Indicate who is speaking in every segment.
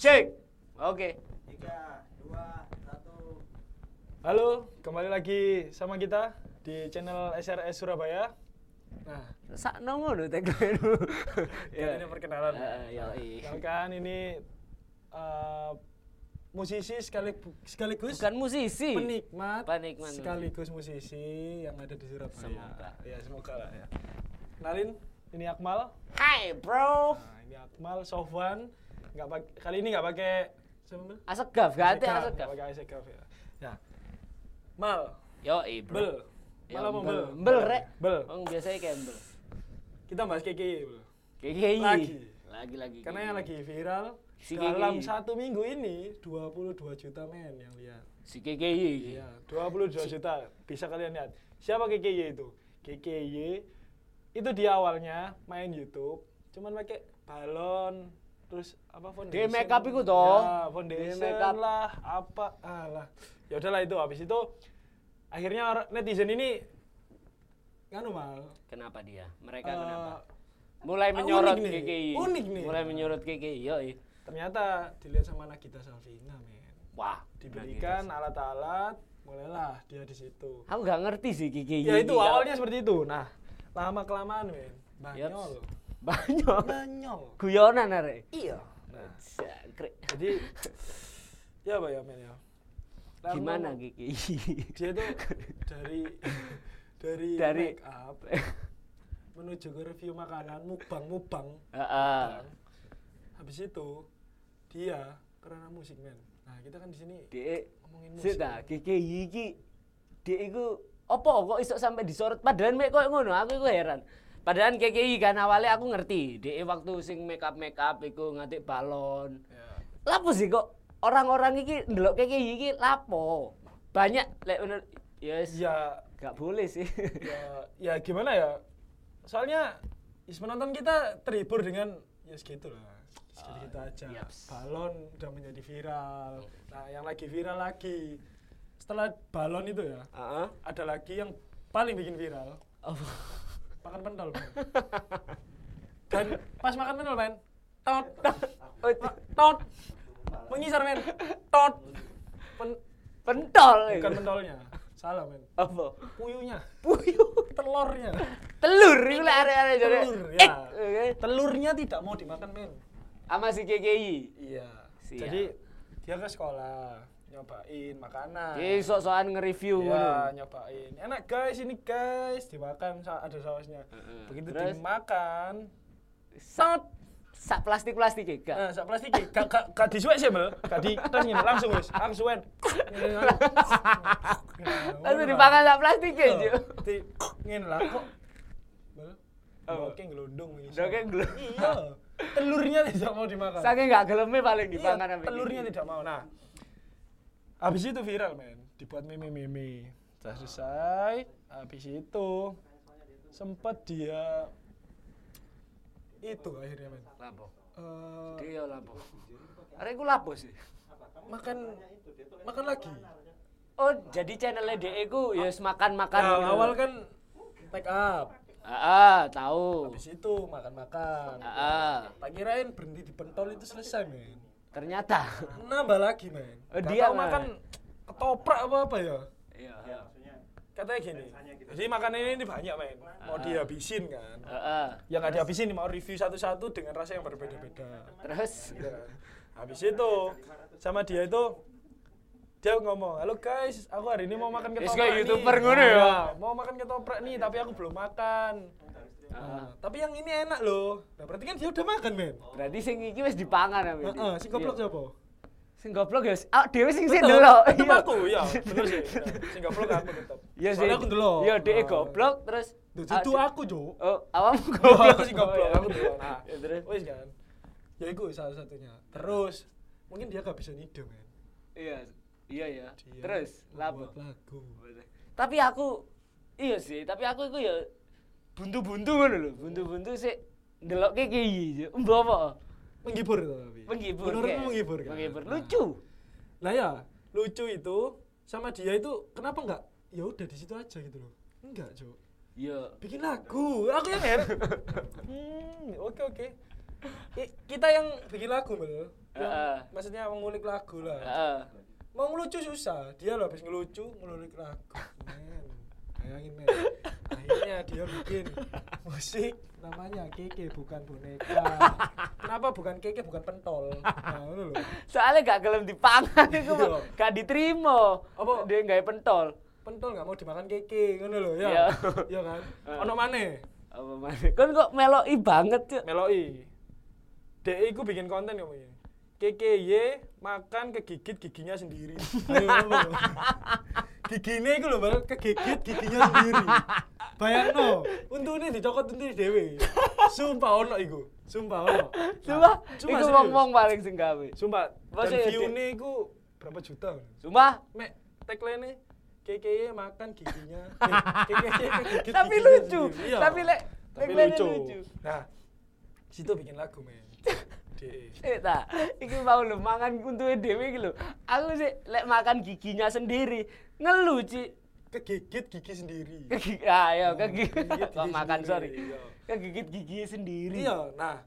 Speaker 1: Shake. Oke.
Speaker 2: Tiga, dua, satu.
Speaker 3: Halo, kembali lagi sama kita di channel SRS Surabaya. Nah,
Speaker 1: Sak nongo tagline dulu.
Speaker 3: ya. ini perkenalan.
Speaker 1: Heeh, yo
Speaker 3: Kenalkan ini eh, musisi sekaligus, sekaligus
Speaker 1: Bukan musisi.
Speaker 3: penikmat,
Speaker 1: Penikmat
Speaker 3: sekaligus musisi yang ada di Surabaya.
Speaker 1: Semoga.
Speaker 3: Ya, semoga lah ya. Kenalin, ini Akmal.
Speaker 1: Hai, bro.
Speaker 3: Nah, ini Akmal, Sofwan. Nggak kali ini nggak pakai?
Speaker 1: Asegaf, ganti
Speaker 3: Asegaf,
Speaker 1: asegaf.
Speaker 3: nggak pakai Asegaf ya. Ya. Mal,
Speaker 1: Yo, bro.
Speaker 3: Bel. Mal apa
Speaker 1: bel.
Speaker 3: Bel?
Speaker 1: Rek.
Speaker 3: Bel.
Speaker 1: Biasanya kayak bel.
Speaker 3: Kita bahas KKI, Bel.
Speaker 1: KKI.
Speaker 3: Lagi.
Speaker 1: Lagi lagi.
Speaker 3: Karena yang lagi viral
Speaker 1: Si
Speaker 3: dalam
Speaker 1: KKI.
Speaker 3: satu minggu ini 22 juta men yang lihat.
Speaker 1: si KKI.
Speaker 3: Iya, 22 juta. Bisa kalian lihat. Siapa KKY itu? KKY itu di awalnya main YouTube, cuman pakai balon terus apa foundation.
Speaker 1: Dia make up iku toh.
Speaker 3: Ya, foundation
Speaker 1: make up.
Speaker 3: lah, apa alah. Ya udahlah itu habis itu akhirnya orang netizen ini nganu mal
Speaker 1: Kenapa dia? Mereka
Speaker 3: Eh,
Speaker 1: kenapa? Mulai menyorot
Speaker 3: unik nih,
Speaker 1: KKI.
Speaker 3: unik nih.
Speaker 1: Mulai menyorot KKI. Yo,
Speaker 3: ternyata dilihat sama Nagita Salvina men
Speaker 1: Wah,
Speaker 3: diberikan alat-alat mulailah dia di situ
Speaker 1: Aku nggak ngerti sih KKI.
Speaker 3: ya itu
Speaker 1: ini.
Speaker 3: awalnya seperti itu nah lama kelamaan men banyol
Speaker 1: Banyak.
Speaker 3: banyol
Speaker 1: Guyonan arek.
Speaker 3: iya nah jadi ya apa ya men ya Lama-
Speaker 1: Gimana KKI?
Speaker 3: dia tuh dari dari
Speaker 1: Dari
Speaker 3: make up menuju ke review makanan mukbang mukbang
Speaker 1: Heeh.
Speaker 3: habis itu dia karena musik men nah kita kan di sini ngomongin musik
Speaker 1: sik ta, KKI iki dek iku apa kok iso sampai disorot padahal mek koyo ngono, aku iku heran. Padahal KKI kan awalnya aku ngerti, dek waktu sing make up make up iku balon.
Speaker 3: ya.
Speaker 1: Lapo sih kok orang-orang iki ndelok KKI iki lapo? Banyak lek menurut yes,
Speaker 3: ya
Speaker 1: gak boleh sih.
Speaker 3: ya ya gimana ya soalnya is penonton kita terhibur dengan ya segitu lah segitu
Speaker 1: Ah,
Speaker 3: aja
Speaker 1: yaps.
Speaker 3: balon udah menjadi viral nah yang lagi viral lagi setelah balon itu ya
Speaker 1: Heeh.
Speaker 3: ada lagi yang paling bikin viral
Speaker 1: Oh.
Speaker 3: Makan pentol dan pas makan pentol men tot
Speaker 1: Oh, itu
Speaker 3: tot mengisar men tot Pen-
Speaker 1: pentol.
Speaker 3: bukan pentolnya salah men
Speaker 1: Apa?
Speaker 3: puyuhnya
Speaker 1: Puyuh.
Speaker 3: telurnya
Speaker 1: Telur iku lek arek-arek jare.
Speaker 3: Telur,
Speaker 1: Eh,
Speaker 3: ya.
Speaker 1: oke.
Speaker 3: telurnya tidak mau dimakan men
Speaker 1: Sama si KKI.
Speaker 3: iya jadi dia ke sekolah nyobain makanan
Speaker 1: Dia sok-sokan nge-review
Speaker 3: Iya,
Speaker 1: ngono.
Speaker 3: nyobain. Enak guys, ini guys, dimakan ada sausnya.
Speaker 1: Heeh.
Speaker 3: Begitu
Speaker 1: Terus?
Speaker 3: dimakan,
Speaker 1: Sak sak plastik-plastik ya, gak.
Speaker 3: nah, sak plastik iki, gak gak gak disuwek sih, Mel. Gak di terus ngene langsung wis, langsung suwen.
Speaker 1: Langsung dipangan sak plastik ya, Ju.
Speaker 3: Di ngene lah kok. Oke iki.
Speaker 1: Doke gelem.
Speaker 3: Iya. Telurnya tidak mau dimakan.
Speaker 1: Saking gak geleme paling
Speaker 3: Iya,
Speaker 1: dipangan
Speaker 3: telurnya tidak mau. Nah, habis itu viral men, dibuat meme-meme. Sudah selesai, habis itu sempat dia itu akhirnya men.
Speaker 1: Lapo.
Speaker 3: Eh,
Speaker 1: Dia lapo. Arek iku lapo sih.
Speaker 3: makan makan lagi.
Speaker 1: Oh, jadi channelnya DE ku ya wis makan-makan.
Speaker 3: Nah,
Speaker 1: gitu.
Speaker 3: awal kan take up,
Speaker 1: Heeh, tahu.
Speaker 3: habis itu makan-makan.
Speaker 1: Heeh.
Speaker 3: Tak kirain berhenti di pentol itu selesai men.
Speaker 1: Ternyata.
Speaker 3: Nambah lagi men.
Speaker 1: Oh, dia
Speaker 3: makan ketoprak apa apa ya.
Speaker 1: Iya.
Speaker 3: Katanya gini, jadi makanan ini banyak men, mau
Speaker 1: Ah.
Speaker 3: dihabisin kan.
Speaker 1: Heeh.
Speaker 3: yang nggak dihabisin mau review satu-satu dengan rasa yang berbeda-beda.
Speaker 1: Terus
Speaker 3: Gitu kan. Habis itu sama dia itu dia ngomong, halo guys, aku hari ini mau makan ketoprak
Speaker 1: kayak
Speaker 3: nih."
Speaker 1: YouTuber ngono ya?
Speaker 3: Iya, mau makan ketoprak nih, tapi aku belum makan.
Speaker 1: Ah.
Speaker 3: Nah, tapi yang ini enak loh. Nah, berarti kan dia udah makan, men.
Speaker 1: berarti sing iki wis dipangan ya.
Speaker 3: Heeh, si goblok siapa?
Speaker 1: Sing goblok ya. Ah, dhewe sing sing delok.
Speaker 3: tetep
Speaker 1: Iya.
Speaker 3: aku, ya, bener sih. Nah, Si goblok aku tetep.
Speaker 1: Iya sih.
Speaker 3: Soalnya aku ndelok.
Speaker 1: Iya, dhek
Speaker 3: Nah.
Speaker 1: goblok terus
Speaker 3: Duh,
Speaker 1: ah,
Speaker 3: Itu aku, Jo.
Speaker 1: Oh, awakmu
Speaker 3: Goblok, aku si goblok,
Speaker 1: Oh,
Speaker 3: aku dulu. Nah,
Speaker 1: Ya, terus.
Speaker 3: wis kan. Ya itu salah satunya. Terus mungkin dia gak bisa nido, men.
Speaker 1: Iya. Iya ya. Terus
Speaker 3: lagu.
Speaker 1: Tapi aku iya sih, tapi aku iku ya buntu-buntu ngono lho, buntu-buntu sik ndelok iki Mbok apa?
Speaker 3: Menghibur tapi.
Speaker 1: Menghibur.
Speaker 3: Menurutmu
Speaker 1: kayak.
Speaker 3: menghibur kan?
Speaker 1: Menghibur.
Speaker 3: Nah.
Speaker 1: Lucu.
Speaker 3: Lah ya, lucu itu sama dia itu kenapa enggak ya udah di situ aja gitu loh. Enggak, Jo.
Speaker 1: Ya,
Speaker 3: Bikin lagu. Aku yang heran. hmm, oke oke. I- kita yang bikin lagu, yang
Speaker 1: Heeh.
Speaker 3: maksudnya mengulik lagu lah
Speaker 1: Heeh.
Speaker 3: mau ngelucu susah dia loh habis ngelucu ngelulik lagu men bayangin men akhirnya dia bikin musik namanya keke bukan boneka kenapa bukan keke bukan pentol nah itu loh
Speaker 1: Soalnya gak gelem dipangan iku
Speaker 3: Iya.
Speaker 1: Gak diterima.
Speaker 3: Apa?
Speaker 1: Dia gawe pentol.
Speaker 3: pentol nggak mau dimakan keke ngono loh ya
Speaker 1: Iya.
Speaker 3: iya kan ono maneh
Speaker 1: Apa mana? Kon kok meloi banget, Cuk.
Speaker 3: meloi DE iku bikin konten ngomongnya KKY makan kegigit giginya sendiri Ayo, lho. gigine iku lho baru kegigit giginya sendiri bayangno untune dicokot untune dhewe sumpah ono iku sumpah ono
Speaker 1: Sumpah,
Speaker 3: cuma
Speaker 1: iku
Speaker 3: serius.
Speaker 1: wong-wong paling sing gawe.
Speaker 3: sumpah
Speaker 1: Masa
Speaker 3: dan
Speaker 1: ya,
Speaker 3: view-ne iku berapa juta
Speaker 1: Sumpah,
Speaker 3: mek tagline KKY makan giginya KKY
Speaker 1: tapi
Speaker 3: giginya
Speaker 1: lucu.
Speaker 3: Iya.
Speaker 1: Tapi lek
Speaker 3: tapi lucu. Nah, situ bikin lagu men.
Speaker 1: Eh ta, iki mau lho mangan untuke dhewe iki lho. Aku sih lek makan giginya sendiri ngeluh, Ci.
Speaker 3: Kegigit gigi sendiri.
Speaker 1: Kegigit, ah ya, kegigit. Kok
Speaker 3: gigi
Speaker 1: makan sorry.
Speaker 3: sendiri, iya.
Speaker 1: Kegigit gigi sendiri.
Speaker 3: Iya, nah.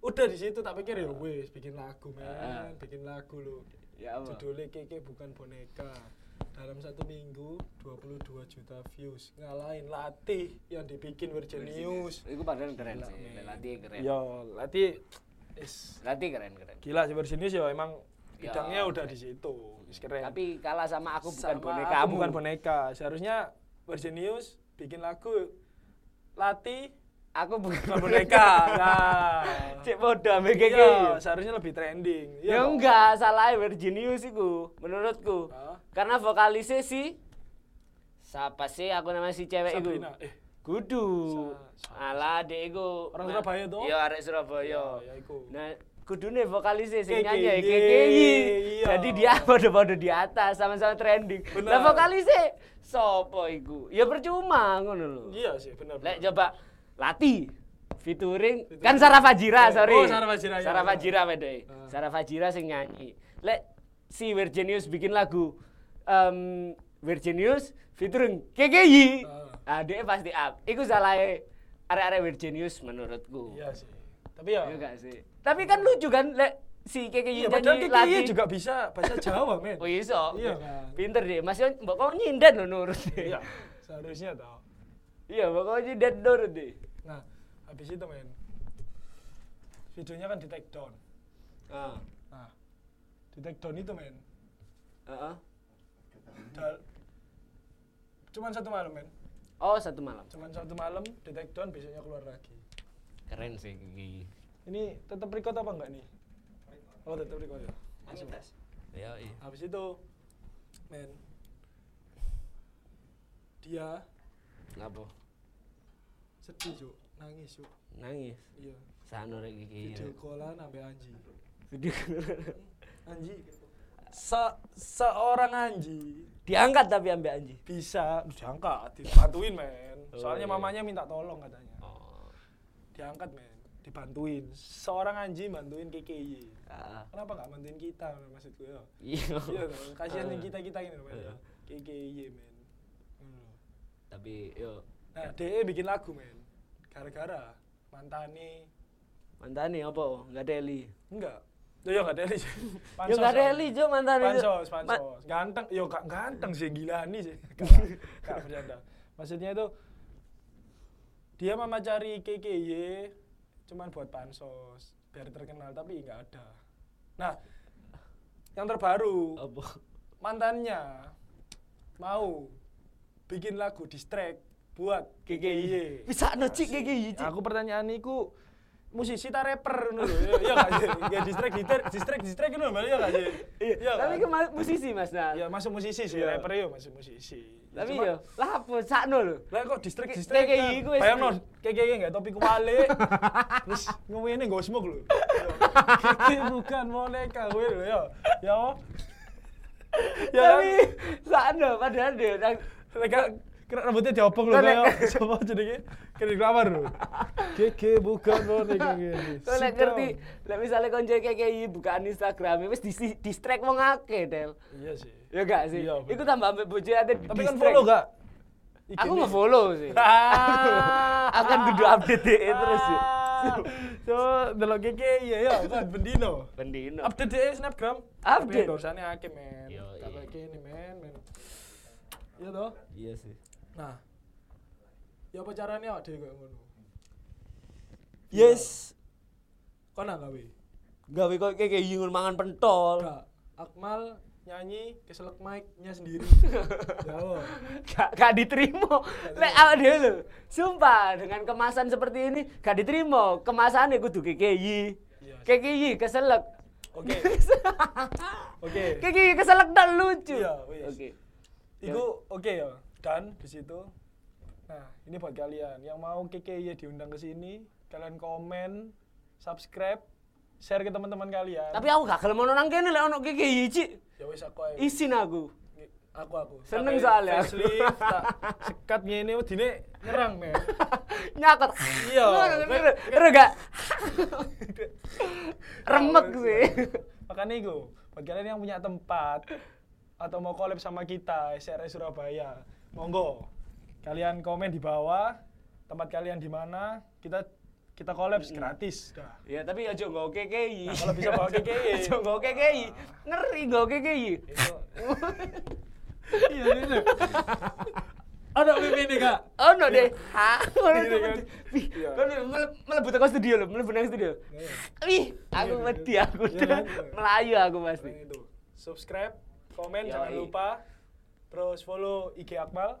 Speaker 3: Udah di situ tak pikir ya wes bikin lagu
Speaker 1: Ah.
Speaker 3: men, bikin lagu lo.
Speaker 1: Ya?
Speaker 3: Judulnya Keke bukan boneka. Dalam satu minggu 22 juta views ngalahin latih yang dibikin Virgin News.
Speaker 1: Iku padahal keren sih.
Speaker 3: men.
Speaker 1: Latih keren.
Speaker 3: Yo, latih is
Speaker 1: Latih keren keren.
Speaker 3: gila sih Virgin News ya emang
Speaker 1: Ya,
Speaker 3: bidangnya udah
Speaker 1: keren.
Speaker 3: di situ. Is keren.
Speaker 1: Tapi kalah sama aku bukan
Speaker 3: Sama
Speaker 1: boneka
Speaker 3: aku bukan boneka. Seharusnya Virgin News bikin lagu Lati
Speaker 1: Aku bukan
Speaker 3: bukan boneka. Nah.
Speaker 1: Cek bodoh ambek
Speaker 3: Iya, seharusnya lebih trending.
Speaker 1: Ya
Speaker 3: toh?
Speaker 1: enggak, salah Virginius iku menurutku.
Speaker 3: Hah?
Speaker 1: Karena vokalisnya si siapa sih aku namanya si cewek?
Speaker 3: Sabrina. Eh,
Speaker 1: Kudu.
Speaker 3: Sa- sa-
Speaker 1: Alah, dek iku.
Speaker 3: Orang Surabaya toh?
Speaker 1: Iya, arek Surabaya.
Speaker 3: Ya, ya iku.
Speaker 1: Nah, kudune vokalisnya sing nyanyi ya, KKY.
Speaker 3: iya.
Speaker 1: Jadi dia pada-pada di atas sama-sama trending.
Speaker 3: Bener.
Speaker 1: Lah vokalisnya sopo iku? Ya percuma ngono lho.
Speaker 3: Iya sih, benar.
Speaker 1: Lek coba Lati featuring kan Sarah Fajira,
Speaker 3: Eh,
Speaker 1: sorry.
Speaker 3: oh, Sarah Fajira, ya,
Speaker 1: Sarah. Fajira beda.
Speaker 3: Ah.
Speaker 1: Sarah Fajira sing nyanyi. Lek si Virginius bikin lagu um, Virginius featuring KKY. Ah, dia pasti up. Iku salah arek-arek Virginius menurutku.
Speaker 3: Iya sih. Tapi ya
Speaker 1: Iya gak sih? Tapi kan lucu kan lek si KKY
Speaker 3: Iya, padahal
Speaker 1: nyanyi
Speaker 3: KKY
Speaker 1: Lati.
Speaker 3: juga bisa bahasa Jawa, men.
Speaker 1: Oh iso.
Speaker 3: Iya kan.
Speaker 1: Pinter deh. Mas Yon, mbok kok nyinden lho nurut deh.
Speaker 3: Iya, seharusnya tau.
Speaker 1: Iya, pokoknya nyinden nurut deh.
Speaker 3: Nah, habis itu, men. Videonya kan di take down.
Speaker 1: Ah.
Speaker 3: Nah, di take down itu, men.
Speaker 1: Heeh.
Speaker 3: Dal- Cuman satu malam, men.
Speaker 1: Oh, satu malam.
Speaker 3: Cuman satu malam di take down, besoknya keluar lagi.
Speaker 1: Keren sih Kiki.
Speaker 3: Ini tetap record apa enggak nih? Oh, tetap record ya.
Speaker 2: Masih tes.
Speaker 1: Ya, iya.
Speaker 3: Habis itu, men. Dia
Speaker 1: Ngapa?
Speaker 3: sedih, Cuk. Nangis, Cuk.
Speaker 1: Nangis.
Speaker 3: Iya.
Speaker 1: Sano rek Kiki.
Speaker 3: Video callan sampai Anji.
Speaker 1: Video
Speaker 3: Anji. Se seorang Anji
Speaker 1: Diangkat tapi ambek Anji.
Speaker 3: bisa diangkat, dibantuin, men.
Speaker 1: Oh,
Speaker 3: Soalnya
Speaker 1: iya.
Speaker 3: mamanya minta tolong katanya. Diangkat, men. Dibantuin. Seorang Anji bantuin KKY.
Speaker 1: Ah.
Speaker 3: Kenapa nggak bantuin kita, maksudku ya?
Speaker 1: Iya.
Speaker 3: Iya, kasihan
Speaker 1: Ah.
Speaker 3: yang kita kita ini, men.
Speaker 1: Iya.
Speaker 3: KKY, men.
Speaker 1: Tapi yo
Speaker 3: Nah, DE bikin lagu, men. Gara-gara mantani
Speaker 1: mantan nih apa? Enggak ada Eli.
Speaker 3: enggak. Yo yo ada sih.
Speaker 1: Yo enggak ada Eli, Jo mantan.
Speaker 3: Pansos,
Speaker 1: Ma-
Speaker 3: pansos. Ganteng, yo gak ganteng sih gila nih sih. Gak, gak bercanda. Maksudnya itu dia mama cari KKY cuman buat pansos biar terkenal tapi nggak ada. Nah, yang terbaru
Speaker 1: Apa?
Speaker 3: mantannya mau bikin lagu distrack buat KKY.
Speaker 1: Bisa nocik kayak gitu.
Speaker 3: Aku pertanyaan niku musisi ta rapper ngono lho. Ya iya gak sih? Ya distrack distrack distrack distrack ngono ya gak sih? Iya.
Speaker 1: Tapi
Speaker 3: kan?
Speaker 1: musisi Mas Nah.
Speaker 3: Ya masuk musisi sih,
Speaker 1: Iya.
Speaker 3: rapper yo masuk musisi. Ya,
Speaker 1: Tapi yo, lah apa sakno lho.
Speaker 3: lah kok distrack
Speaker 1: Kayak-
Speaker 3: kan?
Speaker 1: iku wis-
Speaker 3: Bayangno kayak kayak enggak topi kuwale. Terus ngomongin nggo smoke lho. Kayak bukan boneka gue lho ya. Ya. Ya kan?
Speaker 1: Tapi sakno padahal dia nang
Speaker 3: kira rambutnya diopong lho
Speaker 1: Kok lek-
Speaker 3: sapa jenenge? Kira kamar lho. Keke bukan boneka gini.
Speaker 1: Kau lek ngerti, lek konco kayak kayak bukaan Instagram, wis di distract wong akeh, Del.
Speaker 3: Iya sih.
Speaker 1: Ya gak sih?
Speaker 3: Iya, bener.
Speaker 1: Iku tambah ambek bojo ate di
Speaker 3: Tapi kan follow gak?
Speaker 1: Aku nge-follow sih.
Speaker 3: Ah.
Speaker 1: Akan kudu update DE terus sih.
Speaker 3: so delok keke iya ya kan bendino
Speaker 1: Bendino.
Speaker 3: update deh snapgram
Speaker 1: Update.
Speaker 3: dorsane akeh men
Speaker 1: Yo,
Speaker 3: tak
Speaker 1: iya.
Speaker 3: kayak ini men men iya toh
Speaker 1: Iya sih.
Speaker 3: nah ya apa caranya awak dhewe koyo ngono
Speaker 1: Yes.
Speaker 3: kok nang gawe
Speaker 1: Gawe kok kayak kayak ngono mangan pentol.
Speaker 3: Gak, Akmal nyanyi keselak mic-nya sendiri. Jawab.
Speaker 1: Gak, gak diterima. Lek awak dhewe lho. Sumpah dengan kemasan seperti ini gak diterima. Kemasannya kudu KKI.
Speaker 3: Iya.
Speaker 1: KKI keselak.
Speaker 3: Oke. Oke.
Speaker 1: KKI keselak dan lucu.
Speaker 3: Iya.
Speaker 1: Oke.
Speaker 3: Iku oke ya. Dan di situ Nah, ini buat kalian yang mau KKY diundang ke sini, kalian komen, subscribe, share ke teman-teman kalian.
Speaker 1: Tapi aku gak gelem ono nang kene lek ono KKI, Cik.
Speaker 3: ya wis aku ae.
Speaker 1: Isin aku.
Speaker 3: aku aku.
Speaker 1: Seneng soalnya.
Speaker 3: Facelift, sekat ngene wedine nyerang, men.
Speaker 1: Nyakot.
Speaker 3: Iya.
Speaker 1: Ngeru gak? Remek sih.
Speaker 3: Makanya itu, buat kalian yang punya tempat atau mau collab sama kita, SRS Surabaya, monggo. Kalian komen di bawah tempat kalian di mana, kita kita collab gratis. Dah.
Speaker 1: Ya tapi aja nggo KKI.
Speaker 3: Nah, kalau bisa bawa KKI.
Speaker 1: Aja nggo KKI. Ngeri nggo KKI.
Speaker 3: Itu. Iya, ini. Ada meme ini, Kak.
Speaker 1: Ono deh. Ha. Ono
Speaker 3: Iya, kan?
Speaker 1: Wih,
Speaker 3: Iya.
Speaker 1: kon mele- melebu teko studio lho, melebu nang studio.
Speaker 3: Iya.
Speaker 1: Wih, aku
Speaker 3: Iya, iya.
Speaker 1: aku
Speaker 3: Iya, kan?
Speaker 1: Melayu aku pasti.
Speaker 3: Subscribe, komen jangan lupa. Terus follow IG Akmal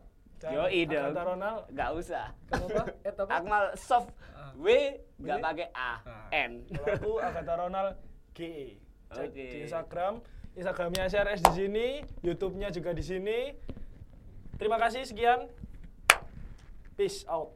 Speaker 1: Yo dong.
Speaker 3: Agatha Ronald.
Speaker 1: Gak usah.
Speaker 3: Kenapa? Eh?
Speaker 1: Akmal soft
Speaker 3: Ah.
Speaker 1: W gak
Speaker 3: W?
Speaker 1: pakai A,
Speaker 3: Nah,
Speaker 1: N.
Speaker 3: Kalau aku Agatha Ronald GE. Cek di Instagram. Instagramnya SRS di sini, YouTube-nya juga di sini. Terima kasih sekian. Peace out.